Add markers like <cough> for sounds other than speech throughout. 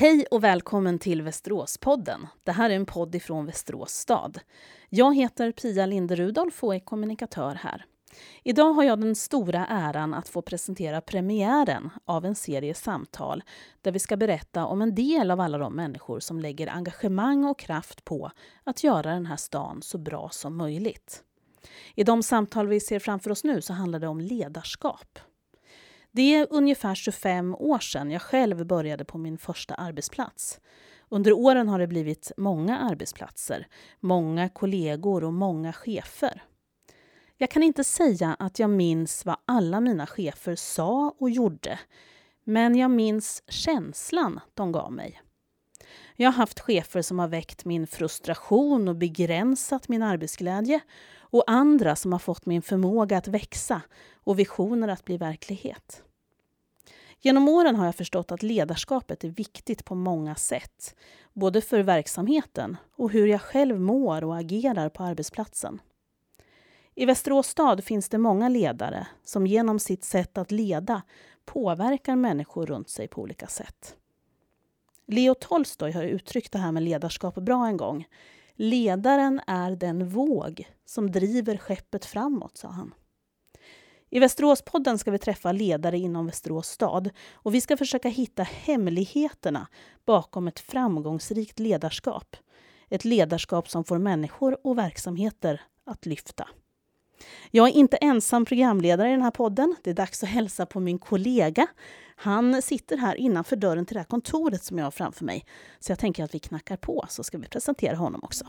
Hej och välkommen till Västeråspodden. Det här är en podd ifrån Västerås stad. Jag heter Pia Linderudolf och är kommunikatör här. Idag har jag den stora äran att få presentera premiären av en serie samtal där vi ska berätta om en del av alla de människor som lägger engagemang och kraft på att göra den här stan så bra som möjligt. I de samtal vi ser framför oss nu så handlar det om ledarskap. Det är ungefär 25 år sedan jag själv började på min första arbetsplats. Under åren har det blivit många arbetsplatser, många kollegor och många chefer. Jag kan inte säga att jag minns vad alla mina chefer sa och gjorde, men jag minns känslan de gav mig. Jag har haft chefer som har väckt min frustration och begränsat min arbetsglädje och andra som har fått min förmåga att växa och visioner att bli verklighet. Genom åren har jag förstått att ledarskapet är viktigt på många sätt, både för verksamheten och hur jag själv mår och agerar på arbetsplatsen. I Västerås stad finns det många ledare som genom sitt sätt att leda påverkar människor runt sig på olika sätt. Leo Tolstoj har uttryckt det här med ledarskap bra en gång. Ledaren är den våg som driver skeppet framåt, sa han. I Västeråspodden ska vi träffa ledare inom Västerås stad och vi ska försöka hitta hemligheterna bakom ett framgångsrikt ledarskap. Ett ledarskap som får människor och verksamheter att lyfta. Jag är inte ensam programledare i den här podden. Det är dags att hälsa på min kollega. Han sitter här innanför dörren till det här kontoret som jag har framför mig. Så jag tänker att vi knackar på så ska vi presentera honom också.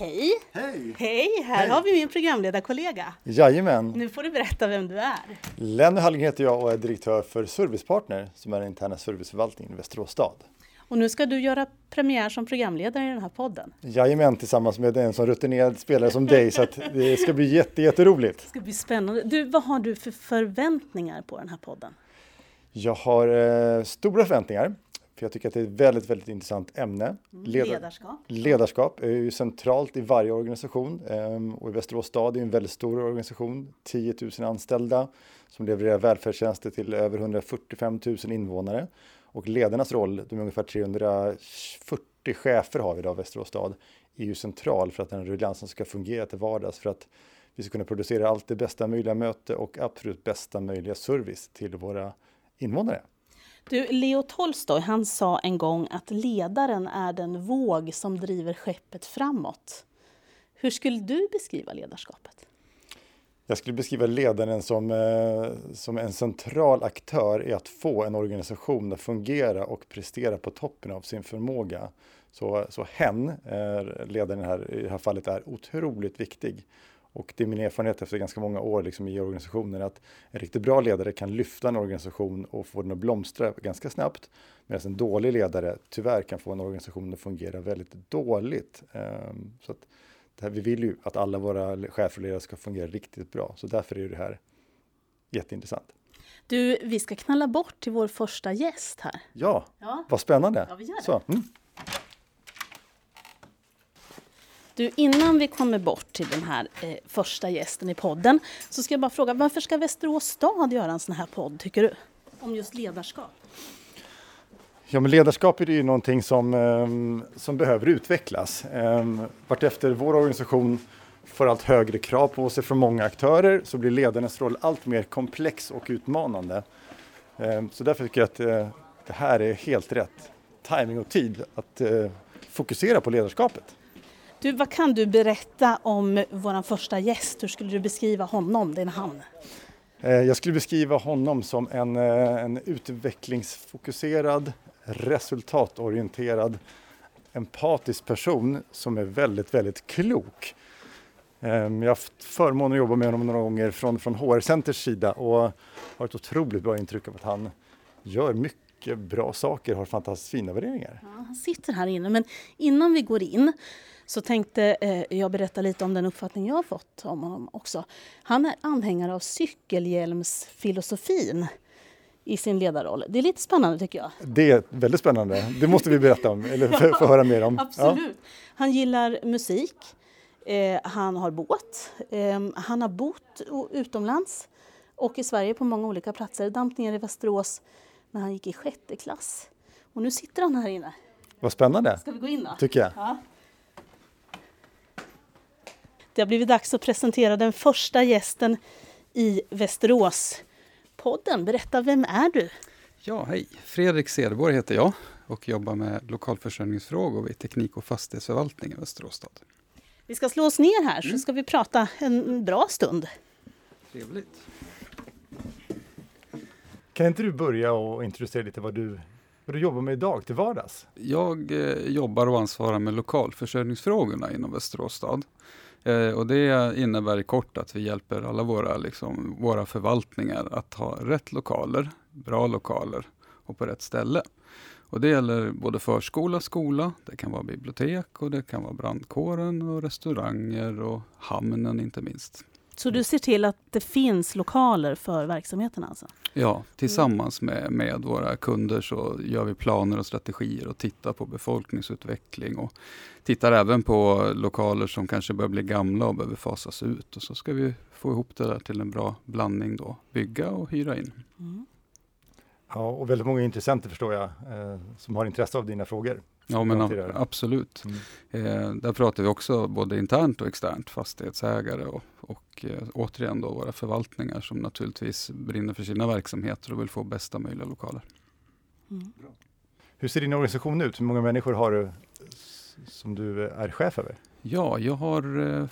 Hej! Hej! Hej! Här Hej. har vi min programledarkollega. Jajamän! Nu får du berätta vem du är. Lenny Halling heter jag och är direktör för Servicepartner som är den interna serviceförvaltningen i Västerås stad. Och nu ska du göra premiär som programledare i den här podden. Jajamän, tillsammans med en sån rutinerad spelare som dig så det ska bli jätte, jätteroligt. Det ska bli spännande. Du, vad har du för förväntningar på den här podden? Jag har eh, stora förväntningar för jag tycker att det är ett väldigt, väldigt intressant ämne. Leda- Ledarskap. Ledarskap är ju centralt i varje organisation ehm, och i Västerås stad är en väldigt stor organisation, 10 000 anställda som levererar välfärdstjänster till över 145 000 invånare. Och ledarnas roll, de är ungefär 340 chefer har vi idag i Västerås stad, är ju central för att den rulliansen ska fungera till vardags för att vi ska kunna producera allt det bästa möjliga möte och absolut bästa möjliga service till våra invånare. Du, Leo Tolstoj han sa en gång att ledaren är den våg som driver skeppet framåt. Hur skulle du beskriva ledarskapet? Jag skulle beskriva ledaren som, eh, som en central aktör i att få en organisation att fungera och prestera på toppen av sin förmåga. Så, så hen, eh, ledaren här, i det här fallet, är otroligt viktig. Och det är min erfarenhet efter ganska många år liksom i organisationen att en riktigt bra ledare kan lyfta en organisation och få den att blomstra ganska snabbt. Medan en dålig ledare tyvärr kan få en organisation att fungera väldigt dåligt. Ehm, Så att här, vi vill ju att alla våra chefer och ledare ska fungera riktigt bra. Så därför är det här jätteintressant. Du, vi ska knalla bort till vår första gäst här. Ja, Ja, vad spännande! Ja, vi gör det. Så, mm. Du, innan vi kommer bort till den här eh, första gästen i podden så ska jag bara fråga, varför ska Västerås stad göra en sån här podd, tycker du? Om just ledarskap. Ja, men ledarskap är ju någonting som, eh, som behöver utvecklas. Eh, vartefter vår organisation får allt högre krav på sig från många aktörer så blir ledarnas roll allt mer komplex och utmanande. Eh, så därför tycker jag att eh, det här är helt rätt timing och tid att eh, fokusera på ledarskapet. Du, vad kan du berätta om vår första gäst? Hur skulle du beskriva honom, din han? Eh, jag skulle beskriva honom som en, eh, en utvecklingsfokuserad, resultatorienterad, empatisk person som är väldigt, väldigt klok. Ehm, jag har haft förmånen att jobba med honom några gånger från, från HR-centers sida och har ett otroligt bra intryck av att han gör mycket bra saker, har fantastiskt fina värderingar. Ja, han sitter här inne, men innan vi går in så tänkte eh, jag berätta lite om den uppfattning jag har fått om honom också. Han är anhängare av cykelhjälmsfilosofin i sin ledarroll. Det är lite spännande tycker jag. Det är väldigt spännande, det måste vi berätta om, eller få höra mer om. <laughs> Ja. Absolut. Han gillar musik. Eh, han har båt. Eh, han har bott utomlands. och i Sverige på många olika platser. Damp ner i Västerås när han gick i sjätte klass. Och nu sitter han här inne. Vad spännande. Ska vi gå in då? Tycker jag. Ja. Det har blivit dags att presentera den första gästen i Västerås-podden. Berätta, vem är du? Ja, hej! Fredrik Cederborg heter jag och jobbar med lokalförsörjningsfrågor vid Teknik och fastighetsförvaltning i Västerås stad. Vi ska slå oss ner här så ska vi prata en bra stund. Trevligt. Kan inte du börja och introducera lite vad du, vad du jobbar med idag till vardags? Jag eh, jobbar och ansvarar med lokalförsörjningsfrågorna inom Västerås stad. Eh, och det innebär i kort att vi hjälper alla våra, liksom, våra förvaltningar att ha rätt lokaler, bra lokaler och på rätt ställe. Och det gäller både förskola, skola, det kan vara bibliotek och det kan vara brandkåren och restauranger och hamnen inte minst. Så du ser till att det finns lokaler för verksamheten alltså? Ja, tillsammans med, med våra kunder så gör vi planer och strategier och tittar på befolkningsutveckling och tittar även på lokaler som kanske börjar bli gamla och behöver fasas ut. Och så ska vi få ihop det där till en bra blandning då, bygga och hyra in. Mm. Ja, och väldigt många intressenter förstår jag, eh, som har intresse av dina frågor. Ja, men absolut. Mm. Eh, där pratar vi också både internt och externt, fastighetsägare och, och eh, återigen då våra förvaltningar som naturligtvis brinner för sina verksamheter och vill få bästa möjliga lokaler. Mm. Hur ser din organisation ut? Hur många människor har du som du är chef över? Ja, jag har eh,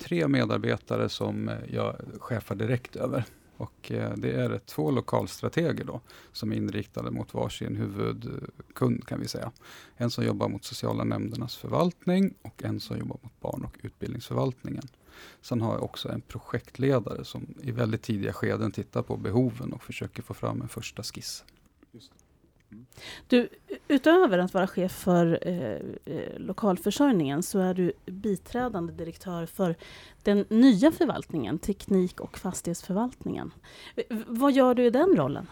tre medarbetare som eh, jag chefar direkt över. Och eh, det är två lokalstrateger då, som är inriktade mot varsin huvudkund kan vi säga. En som jobbar mot sociala nämndernas förvaltning och en som jobbar mot barn och utbildningsförvaltningen. Sen har jag också en projektledare som i väldigt tidiga skeden tittar på behoven och försöker få fram en första skiss. Du, utöver att vara chef för eh, eh, lokalförsörjningen så är du biträdande direktör för den nya förvaltningen, teknik och fastighetsförvaltningen. Vad gör du i den rollen?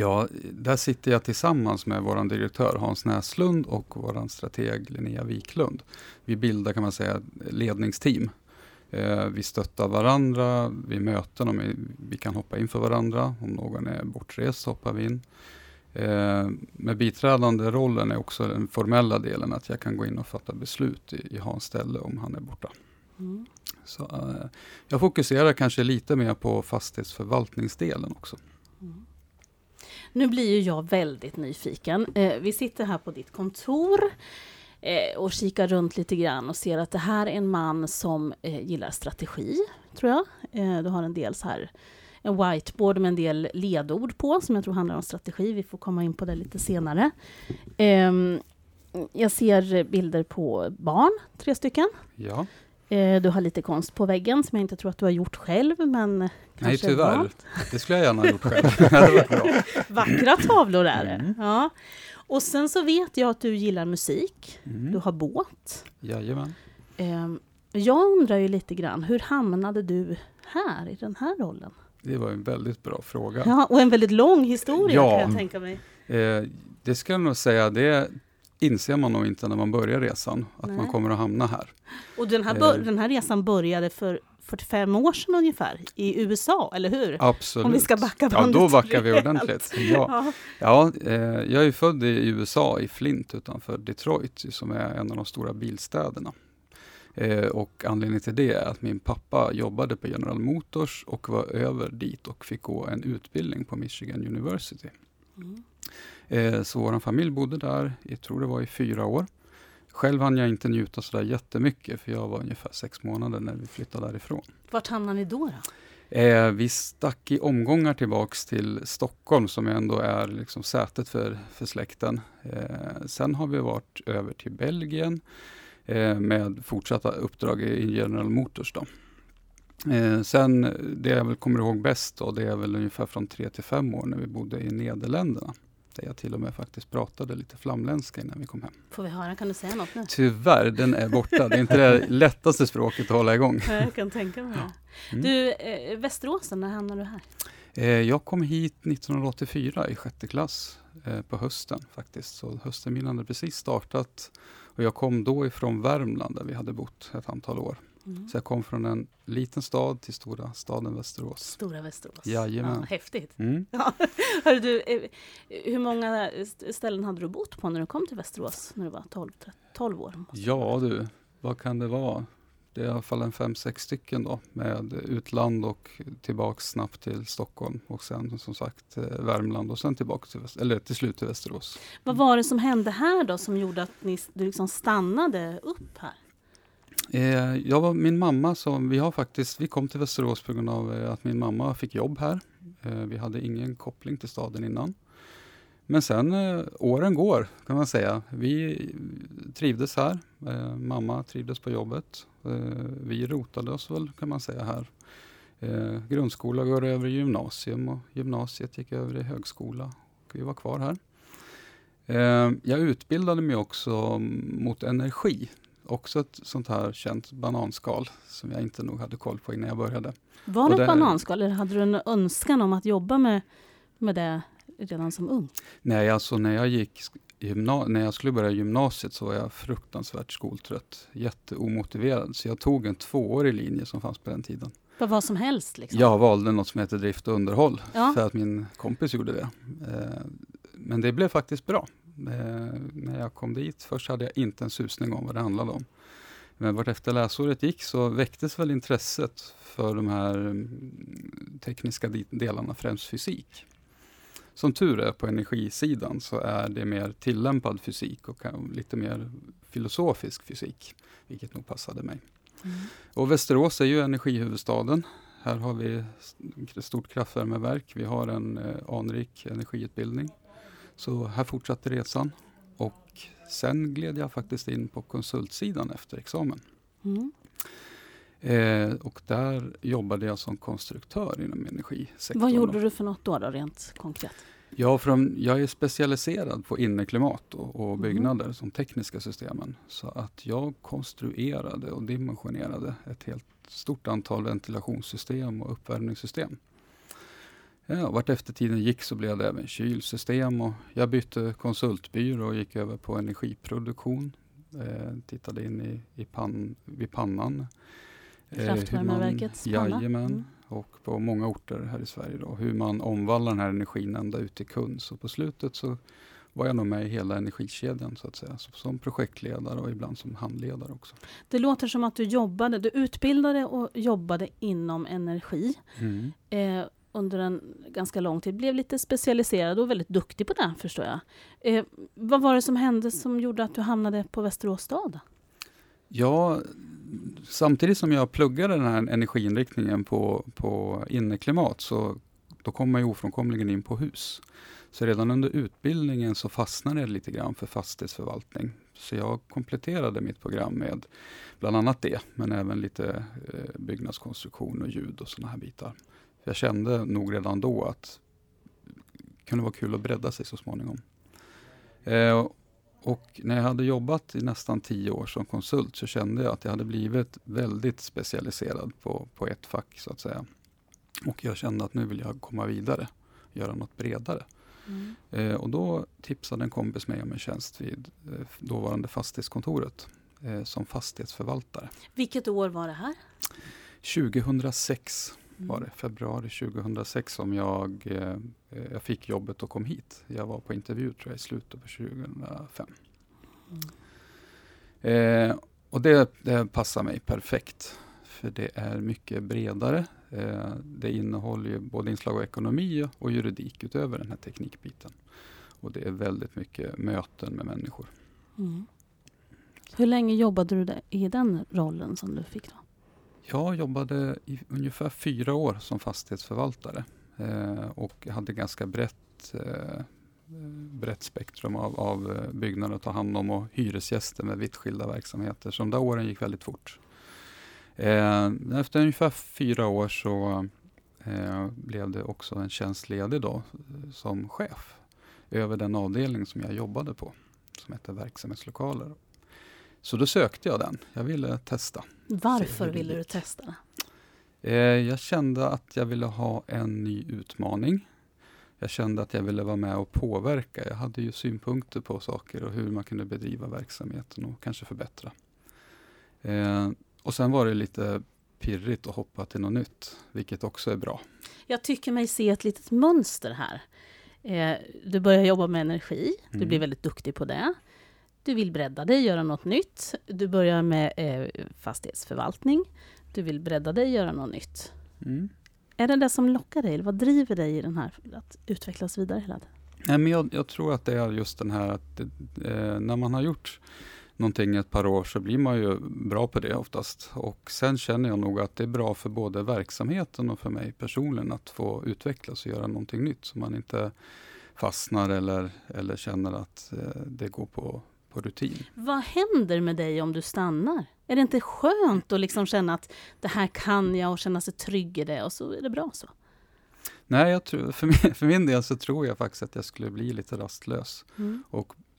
Ja, där sitter jag tillsammans med vår direktör Hans Näslund och vår strateg Linnea Wiklund. Vi bildar kan man säga ledningsteam. Eh, vi stöttar varandra vid möten, om vi, vi kan hoppa in för varandra. Om någon är bortrest hoppar vi in. Eh, med biträdande rollen är också den formella delen att jag kan gå in och fatta beslut i, i Hans ställe om han är borta. Mm. Så, eh, jag fokuserar kanske lite mer på fastighetsförvaltningsdelen också. Mm. Nu blir ju jag väldigt nyfiken. Eh, vi sitter här på ditt kontor eh, och kikar runt lite grann och ser att det här är en man som eh, gillar strategi, tror jag. Eh, du har en del så här en whiteboard med en del ledord på, som jag tror handlar om strategi. Vi får komma in på det lite senare. Ehm, jag ser bilder på barn, tre stycken. Ja. Uh, du har lite konst på väggen som jag inte tror att du har gjort själv, men Nej, tyvärr. Valt. Det skulle jag gärna ha gjort själv. <laughs> <laughs> Vackra tavlor är det. Mm. Ja. Och sen så vet jag att du gillar musik. Mm. Du har båt. Jajamän. Um, jag undrar ju lite grann, hur hamnade du här, i den här rollen? Det var en väldigt bra fråga. Ja, och en väldigt lång historia ja, kan jag tänka mig. Eh, det ska jag nog säga, det inser man nog inte när man börjar resan, att Nej. man kommer att hamna här. Och den här, eh, den här resan började för 45 år sedan ungefär, i USA, eller hur? Absolut. Om vi ska backa bandet Ja, då backar vi ordentligt. Ja. Ja, eh, jag är född i USA, i Flint utanför Detroit, som är en av de stora bilstäderna. Eh, och anledningen till det är att min pappa jobbade på General Motors och var över dit och fick gå en utbildning på Michigan University. Mm. Eh, så vår familj bodde där, jag tror det var i fyra år. Själv hann jag inte njuta sådär jättemycket, för jag var ungefär sex månader när vi flyttade därifrån. Vart hamnade ni då? då? Eh, vi stack i omgångar tillbaks till Stockholm, som ändå är liksom sätet för, för släkten. Eh, sen har vi varit över till Belgien, Eh, med fortsatta uppdrag i General Motors. Då. Eh, sen, det jag väl kommer ihåg bäst då, det är väl ungefär från tre till fem år när vi bodde i Nederländerna. Där jag till och med faktiskt pratade lite flamländska innan vi kom hem. Får vi höra, kan du säga något nu? Tyvärr, den är borta. Det är inte det <laughs> lättaste språket att hålla igång. Jag kan tänka mig det. Mm. Du, eh, Västeråsen, när hamnade du här? Eh, jag kom hit 1984 i sjätte klass eh, på hösten faktiskt. Så höstterminen hade precis startat och jag kom då ifrån Värmland där vi hade bott ett antal år. Mm. Så jag kom från en liten stad till stora staden Västerås. Stora Västerås. Jajamän. Ja, häftigt. Mm. <laughs> Ja. Hörru du, eh, hur många ställen hade du bott på när du kom till Västerås när du var 12, 12 år? Ja du, vad kan det vara? Det är i alla fall en fem, sex stycken då med utland och tillbaks snabbt till Stockholm och sen som sagt eh, Värmland och sen tillbaka till, eller till slut till Västerås. Vad var det som hände här då som gjorde att ni, du liksom stannade upp här? Eh, jag var min mamma som, vi har faktiskt, vi kom till Västerås på grund av eh, att min mamma fick jobb här. Eh, vi hade ingen koppling till staden innan. Men sen eh, åren går kan man säga. Vi trivdes här. Eh, mamma trivdes på jobbet. vi rotade oss väl kan man säga här. grundskola går över i gymnasium och gymnasiet gick över i högskola. Och vi var kvar här. jag utbildade mig också mot energi också ett sånt här känt bananskal som jag inte nog hade koll på innan jag började. Var det ett bananskal eller hade du en önskan om att jobba med, med det redan som ung? Nej, alltså när jag gick när jag skulle börja gymnasiet så var jag fruktansvärt skoltrött. Jätteomotiverad. Så jag tog en tvåårig linje som fanns på den tiden. För vad som helst? Liksom. Jag valde något som heter drift och underhåll. Ja. För att min kompis gjorde det. Eh, men det blev faktiskt bra. Eh, när jag kom dit, först hade jag inte en susning om vad det handlade om. Men vartefter läsåret gick så väcktes väl intresset för de här mm, tekniska delarna, främst fysik. Som tur är på energisidan så är det mer tillämpad fysik och lite mer filosofisk fysik, vilket nog passade mig. Mm. Och Västerås är ju energihuvudstaden. Här har vi ett stort kraftvärmeverk. Vi har en eh, anrik energiutbildning. Så här fortsatte resan och sen gled jag faktiskt in på konsultsidan efter examen. Mm. Eh, och där jobbade jag som konstruktör inom energisektorn. Vad gjorde du för något då, då rent konkret? Ja, från, jag är specialiserad på inneklimat och, och mm. byggnader mm. som tekniska systemen. Så att jag konstruerade och dimensionerade ett helt stort antal ventilationssystem och uppvärmningssystem. Ja, vart efter tiden gick så blev det även kylsystem och jag bytte konsultbyrå och gick över på energiproduktion. Eh, tittade in i, i pan, vid pannan. Eh, Kraftvärmeverkets panna? Jajamän. Mm. Och på många orter här i Sverige då, hur man omvandlar den här energin ända ut till kund. Så på slutet så var jag nog med i hela energikedjan så att säga. Som projektledare och ibland som handledare också. Det låter som att du jobbade, du utbildade och jobbade inom energi. Mm. Eh, under en ganska lång tid, blev lite specialiserad och väldigt duktig på det, förstår jag. Eh, vad var det som hände som gjorde att du hamnade på Västerås stad? Ja, samtidigt som jag pluggade den här energiinriktningen på, på inneklimat så då kom man ju ofrånkomligen in på hus. Så redan under utbildningen så fastnade jag lite grann för fastighetsförvaltning. Så jag kompletterade mitt program med bland annat det, men även lite eh, byggnadskonstruktion och ljud och sådana här bitar. Jag kände nog redan då att det kunde vara kul att bredda sig så småningom. Eh, och när jag hade jobbat i nästan tio år som konsult så kände jag att jag hade blivit väldigt specialiserad på, på ett fack så att säga. Och jag kände att nu vill jag komma vidare, göra något bredare. Mm. Eh, och då tipsade en kompis mig om en tjänst vid eh, dåvarande fastighetskontoret eh, som fastighetsförvaltare. Vilket år var det här? 2006 var det, februari 2006 som jag, eh, jag fick jobbet och kom hit. Jag var på intervju tror jag i slutet på 2005. Mm. Eh, och det, det passar mig perfekt. För det är mycket bredare. Eh, det innehåller ju både inslag av ekonomi och juridik utöver den här teknikbiten. Och det är väldigt mycket möten med människor. Mm. Hur länge jobbade du i den rollen som du fick då? Jag jobbade i ungefär fyra år som fastighetsförvaltare eh, och hade ganska brett, eh, brett spektrum av, av eh, byggnader att ta hand om och hyresgäster med vitt skilda verksamheter. Så de där åren gick väldigt fort. Eh, efter ungefär fyra år så eh, blev det också en tjänst ledig då, eh, som chef över den avdelning som jag jobbade på, som heter verksamhetslokaler. Så då sökte jag den. Jag ville testa. Varför ville du testa? Eh, jag kände att jag ville ha en ny utmaning. Jag kände att jag ville vara med och påverka. Jag hade ju synpunkter på saker och hur man kunde bedriva verksamheten och kanske förbättra. Eh, och sen var det lite pirrigt att hoppa till något nytt, vilket också är bra. Jag tycker mig se ett litet mönster här. Eh, du börjar jobba med energi, du Mm. blir väldigt duktig på det. Du vill bredda dig, göra något nytt. Du börjar med eh, fastighetsförvaltning. Du vill bredda dig, göra något nytt. Mm. Är det det som lockar dig? Eller vad driver dig i den här att utvecklas vidare hela tiden? Nej, men jag, jag tror att det är just den här att eh, när man har gjort någonting ett par år så blir man ju bra på det oftast. Och sen känner jag nog att det är bra för både verksamheten och för mig personligen att få utvecklas och göra någonting nytt. Så man inte fastnar eller, eller känner att eh, det går på, på rutin. Vad händer med dig om du stannar? Är det inte skönt att liksom känna att det här kan jag och känna sig trygg i det och så är det bra så? Nej, jag tror, för, min, för min del så tror jag faktiskt att jag skulle bli lite rastlös. Mm.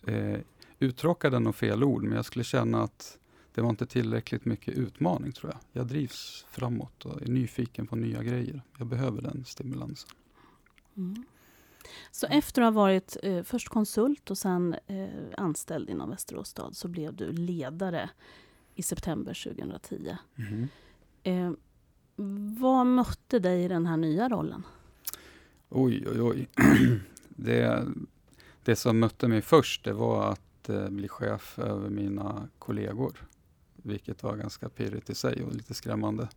Eh, uttråkad är nog fel ord, men jag skulle känna att det var inte tillräckligt mycket utmaning tror jag. Jag drivs framåt och är nyfiken på nya grejer. Jag behöver den stimulansen. Mm. Så efter att ha varit eh, först konsult och sen eh, anställd inom Västerås stad så blev du ledare i september 2010. Eh, vad mötte dig i den här nya rollen? Oj, oj, oj. <clears throat> det, det som mötte mig först, det var att eh, bli chef över mina kollegor. Vilket var ganska pirrigt i sig och lite skrämmande.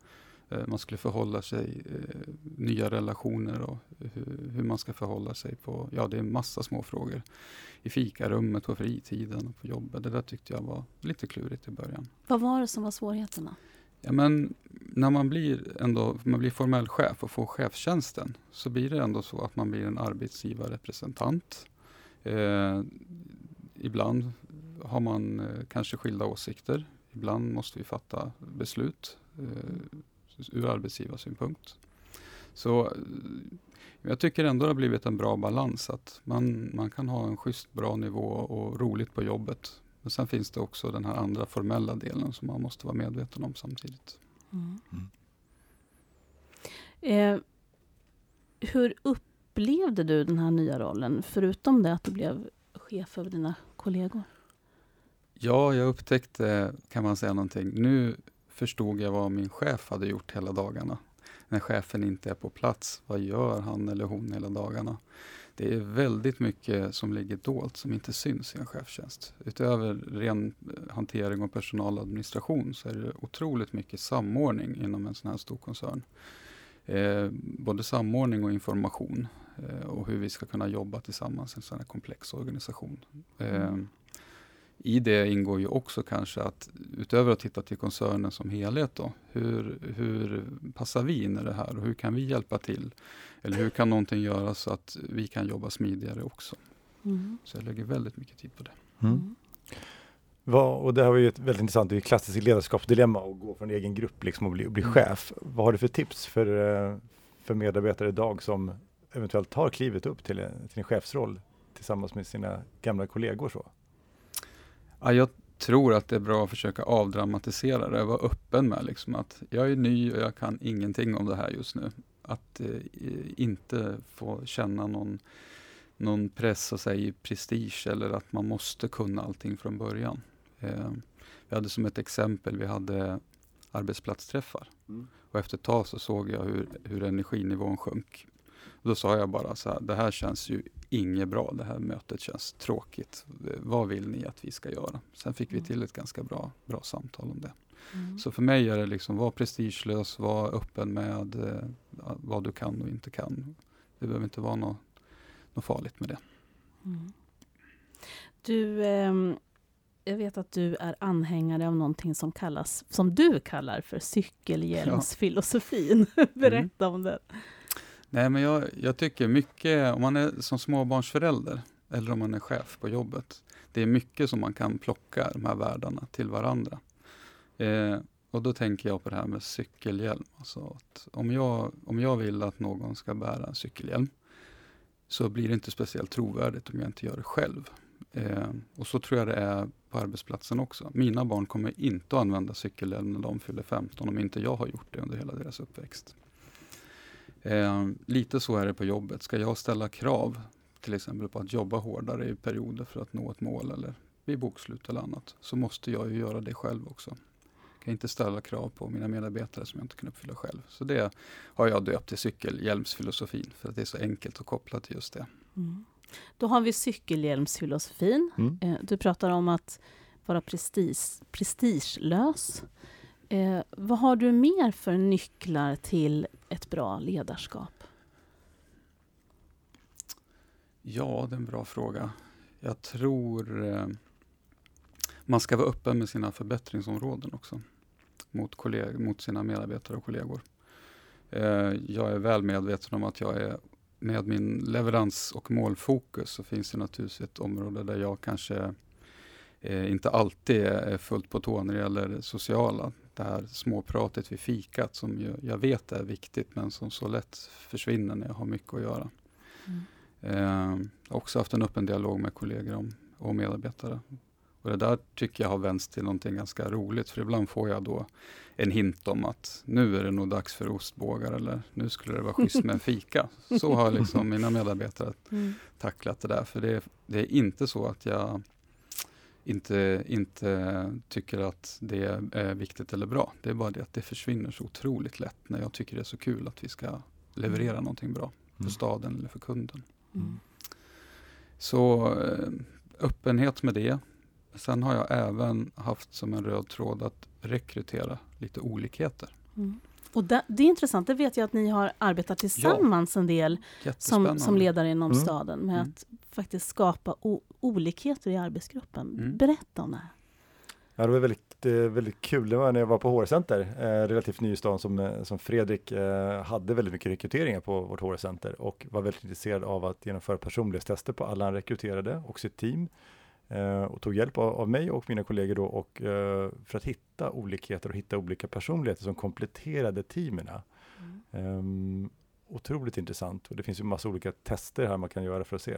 Eh, man skulle förhålla sig, eh, nya relationer och hur, hur man ska förhålla sig på, ja det är massa små frågor. I fikarummet, på fritiden och på jobbet. Det där tyckte jag var lite klurigt i början. Vad var det som var svårigheterna? Ja, men när man blir, ändå, man blir formell chef och får chefstjänsten så blir det ändå så att man blir en arbetsgivarrepresentant. Eh, ibland har man eh, kanske skilda åsikter. Ibland måste vi fatta beslut eh, ur arbetsgivarsynpunkt. Så eh, jag tycker ändå det har blivit en bra balans att man, man kan ha en schysst bra nivå och roligt på jobbet men sen finns det också den här andra formella delen som man måste vara medveten om samtidigt. Mm. Mm. Eh, hur upplevde du den här nya rollen? Förutom det att du blev chef över dina kollegor. Ja, jag upptäckte, kan man säga någonting, nu förstod jag vad min chef hade gjort hela dagarna. När chefen inte är på plats, vad gör han eller hon hela dagarna? Det är väldigt mycket som ligger dolt som inte syns i en chefstjänst. Utöver ren eh, hantering och personaladministration så är det otroligt mycket samordning inom en sån här stor koncern. Eh, både samordning och information eh, och hur vi ska kunna jobba tillsammans i en sån här komplex organisation. Eh, I det ingår ju också kanske att utöver att titta till koncernen som helhet då, hur, hur passar vi in i det här och hur kan vi hjälpa till? Eller hur kan någonting göras så att vi kan jobba smidigare också? Mm. Så jag lägger väldigt mycket tid på det. Mm. Vad, och det här var ju ett väldigt intressant, det är ett klassiskt ledarskapsdilemma att gå från egen grupp liksom och bli, och bli Mm. chef. Vad har du för tips för, eh, för medarbetare idag som eventuellt tar klivet upp till, en- till en chefsroll tillsammans med sina gamla kollegor? Så? Ja, jag tror att det är bra att försöka avdramatisera det, vara öppen med liksom att jag är ny och jag kan ingenting om det här just nu. Att eh, inte få känna någon, någon press och säga prestige eller att man måste kunna allting från början. Eh, vi hade som ett exempel, vi hade arbetsplatsträffar Mm. och efter ett tag så såg jag hur, hur energinivån sjönk. Och då sa jag bara så här, det här känns ju inget bra, det här mötet känns tråkigt. Eh, Vad vill ni att vi ska göra? Sen fick vi till ett ganska bra, bra samtal om det. Mm. Så för mig är det liksom, var prestigelös, var öppen med eh, vad du kan och inte kan. Det behöver inte vara något, något farligt med det. Mm. Du, ehm, jag vet att du är anhängare av någonting som kallas, som du kallar för cykelhjälmsfilosofin. <laughs> Berätta om det. Nej, men jag, jag tycker mycket, om man är som småbarnsförälder eller om man är chef på jobbet, det är mycket som man kan plocka de här världarna till varandra. Eh, och då tänker jag på det här med cykelhjälm. Alltså att om, jag, om jag vill att någon ska bära en cykelhjälm så blir det inte speciellt trovärdigt om jag inte gör det själv. Eh, och så tror jag det är på arbetsplatsen också. Mina barn kommer inte att använda cykelhjälm när de fyller 15 om inte jag har gjort det under hela deras uppväxt. Eh, lite så är det på jobbet. Ska jag ställa krav till exempel på att jobba hårdare i perioder för att nå ett mål eller vid bokslut eller annat så måste jag ju göra det själv också. kan inte ställa krav på mina medarbetare som jag inte kan uppfylla själv. Så det har jag döpt till cykelhjälmsfilosofin för att det är så enkelt och kopplat till just det. Mm. Då har vi cykelhjälmsfilosofin. Mm. Eh, du pratar om att vara prestige, prestigelös. Eh, vad har du mer för nycklar till ett bra ledarskap? Ja, det är en bra fråga. Jag tror eh, man ska vara öppen med sina förbättringsområden också mot, kolleg- mot sina medarbetare och kollegor. Eh, jag är väl medveten om att jag är med min leverans och målfokus så finns det naturligtvis ett område där jag kanske eh, inte alltid är fullt på tå när det gäller det sociala. Det här småpratet vid fikat som ju, jag vet är viktigt men som så lätt försvinner när jag har mycket att göra. Mm. Eh, också haft en öppen dialog med kollegor om, och medarbetare. Och det där tycker jag har vänts till någonting ganska roligt för ibland får jag då en hint om att nu är det nog dags för ostbågar eller nu skulle det vara schysst med en <laughs> fika. Så har liksom mina medarbetare mm. tacklat det där. För det, det, är inte så att jag inte, inte tycker att det är viktigt eller bra. Det är bara det att det försvinner så otroligt lätt när jag tycker det är så kul att vi ska leverera mm. någonting bra för mm. staden eller för kunden. Mm. Så eh, öppenhet med det. Sen har jag även haft som en röd tråd att rekrytera lite olikheter. Mm. Och det, det, är intressant, det vet jag att ni har arbetat tillsammans ja. en del som, som ledare inom mm. staden med mm. att faktiskt skapa o, olikheter i arbetsgruppen. Mm. Berätta om det här. Ja, det var väldigt, väldigt kul. Det var när jag var på HR-center, eh, relativt ny i stan, som, eh, som Fredrik eh, hade väldigt mycket rekryteringar på vårt HR-center och var väldigt intresserad av att genomföra personlighetstester på alla han rekryterade och sitt team. Eh, och tog hjälp av, av, mig och mina kollegor då och, eh, för att hitta olikheter och hitta olika personligheter som kompletterade teamen. Mm. Um, otroligt intressant och det finns ju massa olika tester här man kan göra för att se.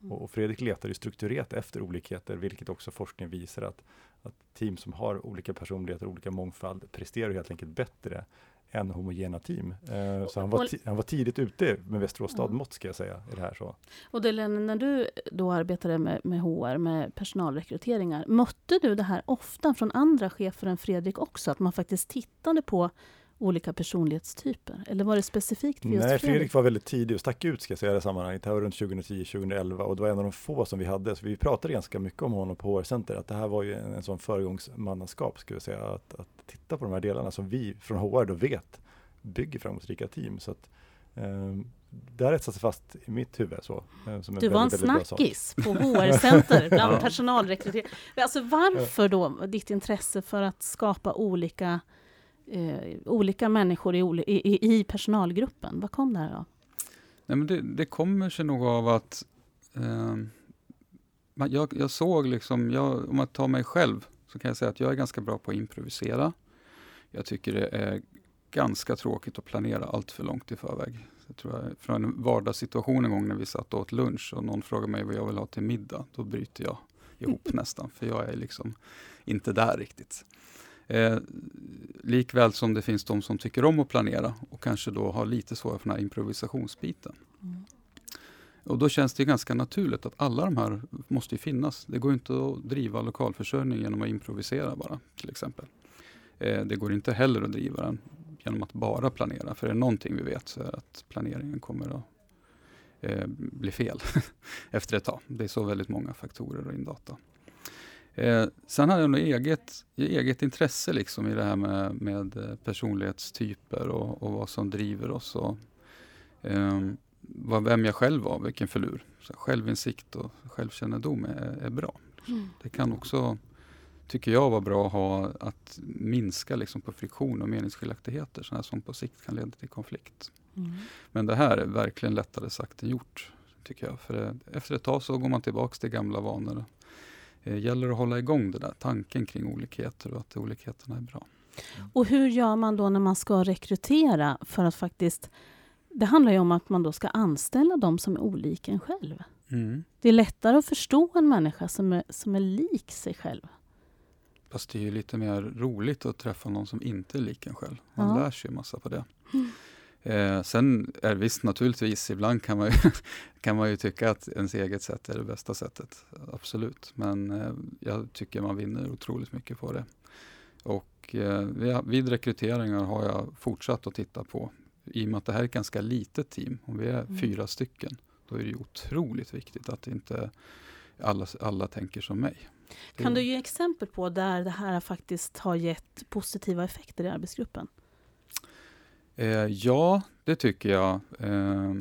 Mm. Och, Fredrik letar ju strukturerat efter olikheter, vilket också forskning visar att, att team som har olika personligheter, olika mångfald, presterar helt enkelt bättre än homogena team. Eh, så han var, han var tidigt ute med Västerås stad-mått ska jag säga i det här. Så. Och Delene, när du då arbetade med, med HR, med personalrekryteringar, mötte du det här ofta från andra chefer än Fredrik också? Att man faktiskt tittade på olika personlighetstyper? Eller var det specifikt för just Nej, Fredrik? Var väldigt tidig och stack ut ska jag säga i det sammanhanget. Det här var runt 2010-2011 och det var en av de få som vi hade. Så vi pratade ganska mycket om honom på HR Center, att det här var ju en, en sån föregångsmannaskap, ska vi säga, att, att titta på de här delarna som vi från HR då vet bygger framgångsrika team. Så att, eh, det har etsat sig fast i mitt huvud. Så, eh, som du var väldigt, en snackis på HR-center <laughs> bland ja. personalrekrytering. Alltså varför då ditt intresse för att skapa olika eh, olika människor i, i, i, personalgruppen? Vad kom det här av? Nej, men det, det kommer sig nog av att eh, jag, jag, såg liksom, jag, om jag tar mig själv, så kan jag säga att jag är ganska bra på att improvisera. Jag tycker det är ganska tråkigt att planera allt för långt i förväg. Jag tror jag, från en vardagssituation en gång när vi satt och åt lunch och någon frågade mig vad jag vill ha till middag, då bryter jag ihop nästan, för jag är liksom inte där riktigt. Eh, likväl som det finns de som tycker om att planera och kanske då har lite svårare för den här improvisationsbiten. Mm. Och då känns det ganska naturligt att alla de här måste finnas. Det går inte att driva lokalförsörjning genom att improvisera bara, till exempel. Eh, det går inte heller att driva den genom att bara planera, för är det någonting vi vet så är det att planeringen kommer att eh, bli fel <laughs> efter ett tag. Det är så väldigt många faktorer in data. Eh, sen hade jag nog eget, eget intresse liksom i det här med, med eh, personlighetstyper och, och vad som driver oss. Och, eh, vad, vem jag själv var, vilken förlur. Så självinsikt och självkännedom är, är bra. Mm. Det kan också, tycker jag, vara bra att ha att minska liksom på friktion och meningsskiljaktigheter sådana som på sikt kan leda till konflikt. Mm. Men det här är verkligen lättare sagt än gjort, tycker jag. För det, efter ett tag så går man tillbaks till gamla vanor eh, gäller att hålla igång den där tanken kring olikheter och att olikheterna är bra. Och hur gör man då när man ska rekrytera för att faktiskt det handlar ju om att man då ska anställa de som är olika en själv. Mm. Det är lättare att förstå en människa som är, som är lik sig själv. Fast det är ju lite mer roligt att träffa någon som inte är lik en själv. Man ja. lär sig ju massa på det. Mm. Eh, sen är visst naturligtvis, ibland kan man, ju, <laughs> kan man ju tycka att ens eget sätt är det bästa sättet. Absolut, men eh, jag tycker man vinner otroligt mycket på det. Och eh, vid rekryteringar har jag fortsatt att titta på, i och med att det här är ett ganska litet team, om vi är mm. fyra stycken, då är det otroligt viktigt att inte alla, alla tänker som mig. Kan du ge exempel på där det här faktiskt har gett positiva effekter i arbetsgruppen? Eh, ja, det tycker jag. Eh,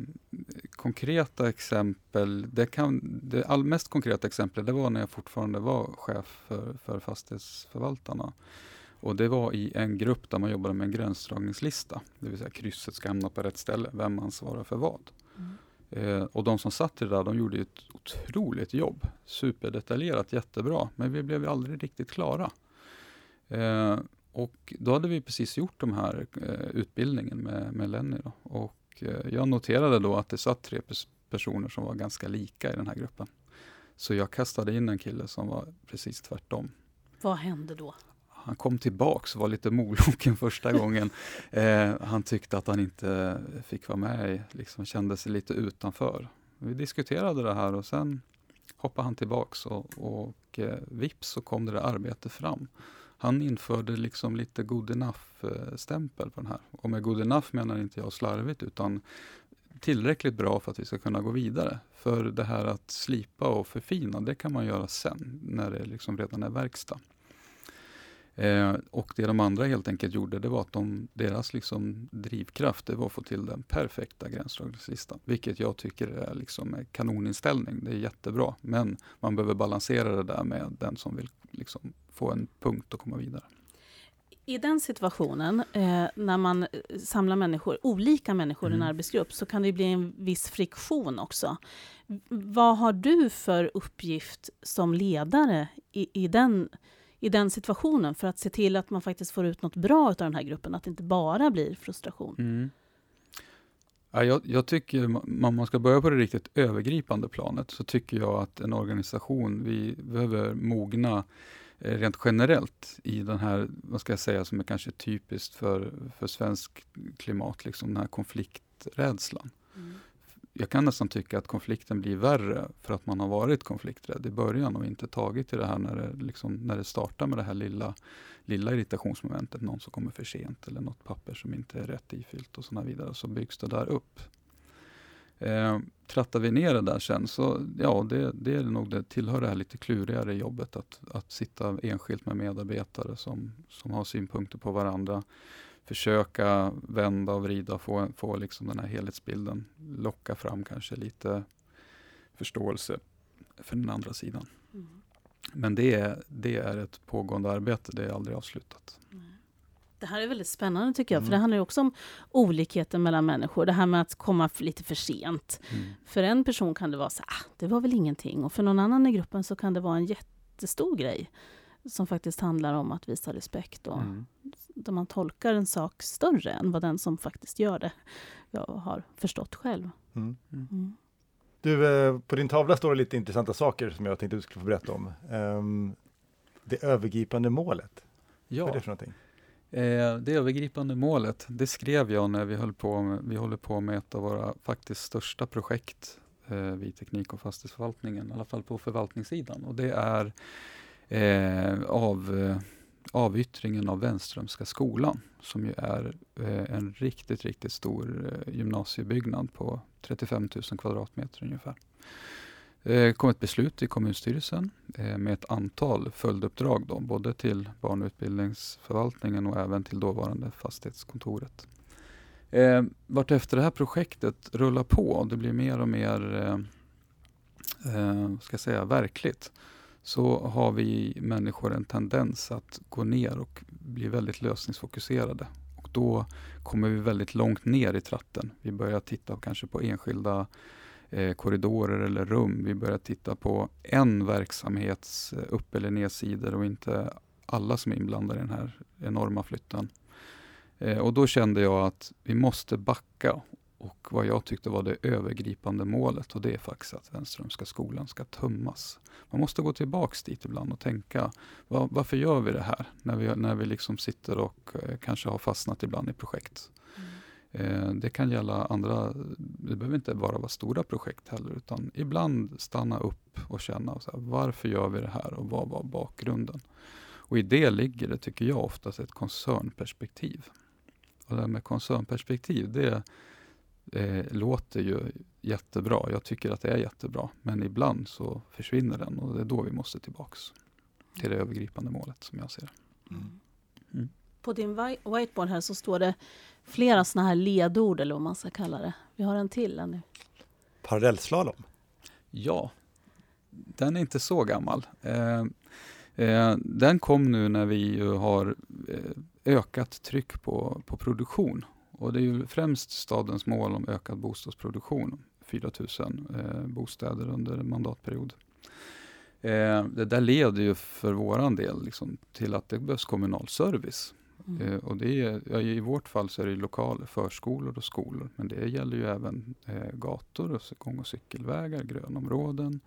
konkreta exempel, det, kan, det all mest konkreta exemplet det var när jag fortfarande var chef för, för fastighetsförvaltarna. Och det var i en grupp där man jobbade med en gränsdragningslista, det vill säga krysset ska hamna på rätt ställe, vem ansvarar för vad. Mm. Eh, och de som satt i det där, de gjorde ett otroligt jobb. Superdetaljerat, jättebra, men vi blev aldrig riktigt klara. Eh, och då hade vi precis gjort de här eh, utbildningen med, med Lenny. Då. Och eh, jag noterade då att det satt tre pers personer som var ganska lika i den här gruppen. Så jag kastade in en kille som var precis tvärtom. Vad hände då? Han kom tillbaks och var lite moloken <laughs> första gången. Eh, han tyckte att han inte fick vara med, liksom kände sig lite utanför. Vi diskuterade det här och sen hoppade han tillbaks och, och eh, vips så kom det där arbetet fram han införde liksom lite good enough-stämpel på den här. Och med good enough menar inte jag slarvigt utan tillräckligt bra för att vi ska kunna gå vidare. För det här att slipa och förfina, det kan man göra sen, när det liksom redan är verkstad. Eh, och det de andra helt enkelt gjorde, det var att de, deras liksom drivkraft, det var att få till den perfekta gränsdragningslistan. Vilket jag tycker är liksom en kanoninställning, det är jättebra. Men man behöver balansera det där med den som vill liksom få en punkt att komma vidare. I den situationen, eh, när man eh, samlar människor, olika människor mm. i en mm. arbetsgrupp, så kan det bli en viss friktion också. Vad har du för uppgift som ledare i, i, den, i den situationen för att se till att man faktiskt får ut något bra av den här gruppen, att det inte bara blir frustration? Mm. Ja, jag, jag, tycker, om man ska börja på det riktigt övergripande planet, så tycker jag att en organisation, vi behöver mogna rent generellt i den här, vad ska jag säga, som är kanske typiskt för, för svensk klimat, liksom den här konflikträdslan. Mm. Jag kan nästan tycka att konflikten blir värre för att man har varit konflikträdd i början och inte tagit i det här när det, liksom, när det startar med det här lilla, lilla irritationsmomentet, någon som kommer för sent eller något papper som inte är rätt ifyllt och så vidare. Så byggs det där upp. Eh, trattar vi ner det där sen så, ja det, det är nog det, tillhör det här lite klurigare jobbet att, att sitta enskilt med medarbetare som, som har synpunkter på varandra. Försöka vända och vrida och få, få liksom den här helhetsbilden. Locka fram kanske lite förståelse för den andra sidan. Mm. Men det är, det är ett pågående arbete, det är aldrig avslutat. Mm. Det här är väldigt spännande tycker jag, mm. för det handlar ju också om olikheter mellan människor. Det här med att komma lite för sent. Mm. För en person kan det vara så ah, det var väl ingenting. Och för någon annan i gruppen så kan det vara en jättestor grej. Som faktiskt handlar om att visa respekt och mm. där man tolkar en sak större än vad den som faktiskt gör det jag har förstått själv. Mm. Mm. Mm. Du, eh, på din tavla står det lite intressanta saker som jag tänkte du skulle få berätta om. Um, det övergripande målet, ja. vad är det för någonting? Eh, det övergripande målet, det skrev jag när vi höll på med, vi håller på med ett av våra faktiskt största projekt eh, vid Teknik och fastighetsförvaltningen, i alla fall på förvaltningssidan. Och det är eh, av, eh, avyttringen av Wenströmska skolan, som ju är eh, en riktigt, riktigt stor eh, gymnasiebyggnad på 35 000 kvadratmeter ungefär. Eh, det kom ett beslut i kommunstyrelsen eh, med ett antal följduppdrag, då, både till barn och utbildningsförvaltningen och även till dåvarande fastighetskontoret. Eh, vartefter det här projektet rullar på och det blir mer och mer eh, eh ska jag säga, verkligt så har vi människor en tendens att gå ner och bli väldigt lösningsfokuserade. Och då kommer vi väldigt långt ner i tratten. Vi börjar titta kanske på enskilda eh, korridorer eller rum. Vi börjar titta på en verksamhets eh, upp eller nedsidor och inte alla som är inblandade i den här enorma flytten. Eh, och då kände jag att vi måste backa och vad jag tyckte var det övergripande målet och det är faktiskt att Wenströmska skolan ska tömmas. Man måste gå tillbaks dit ibland och tänka, var, varför gör vi det här? När vi, när vi liksom sitter och eh, kanske har fastnat ibland i projekt. Eh, det kan gälla andra, det behöver inte bara vara stora projekt heller, utan ibland stanna upp och känna så här, varför gör vi det här och vad var bakgrunden? Och i det ligger det, tycker jag, oftast ett koncernperspektiv. Och det här med koncernperspektiv, det eh, låter ju jättebra. Jag tycker att det är jättebra. Men ibland så försvinner den och det är då vi måste tillbaks till det övergripande målet som jag ser det. Mm. Mm. På din whiteboard här så står det flera sådana här ledord eller vad man ska kalla det. Vi har en till. Nu. Parallellslalom? Ja, den är inte så gammal. Eh, eh, den kom nu när vi har eh, ökat tryck på, på produktion. Och det är ju främst stadens mål om ökad bostadsproduktion. 4 000 eh, bostäder under en mandatperiod. Eh, det där leder ju för våran del liksom till att det behövs kommunal service. Mm. Eh, och det är, I vårt fall så är det lokaler, förskolor och skolor. Men det gäller ju även eh, gator, och gång och cykelvägar, grönområden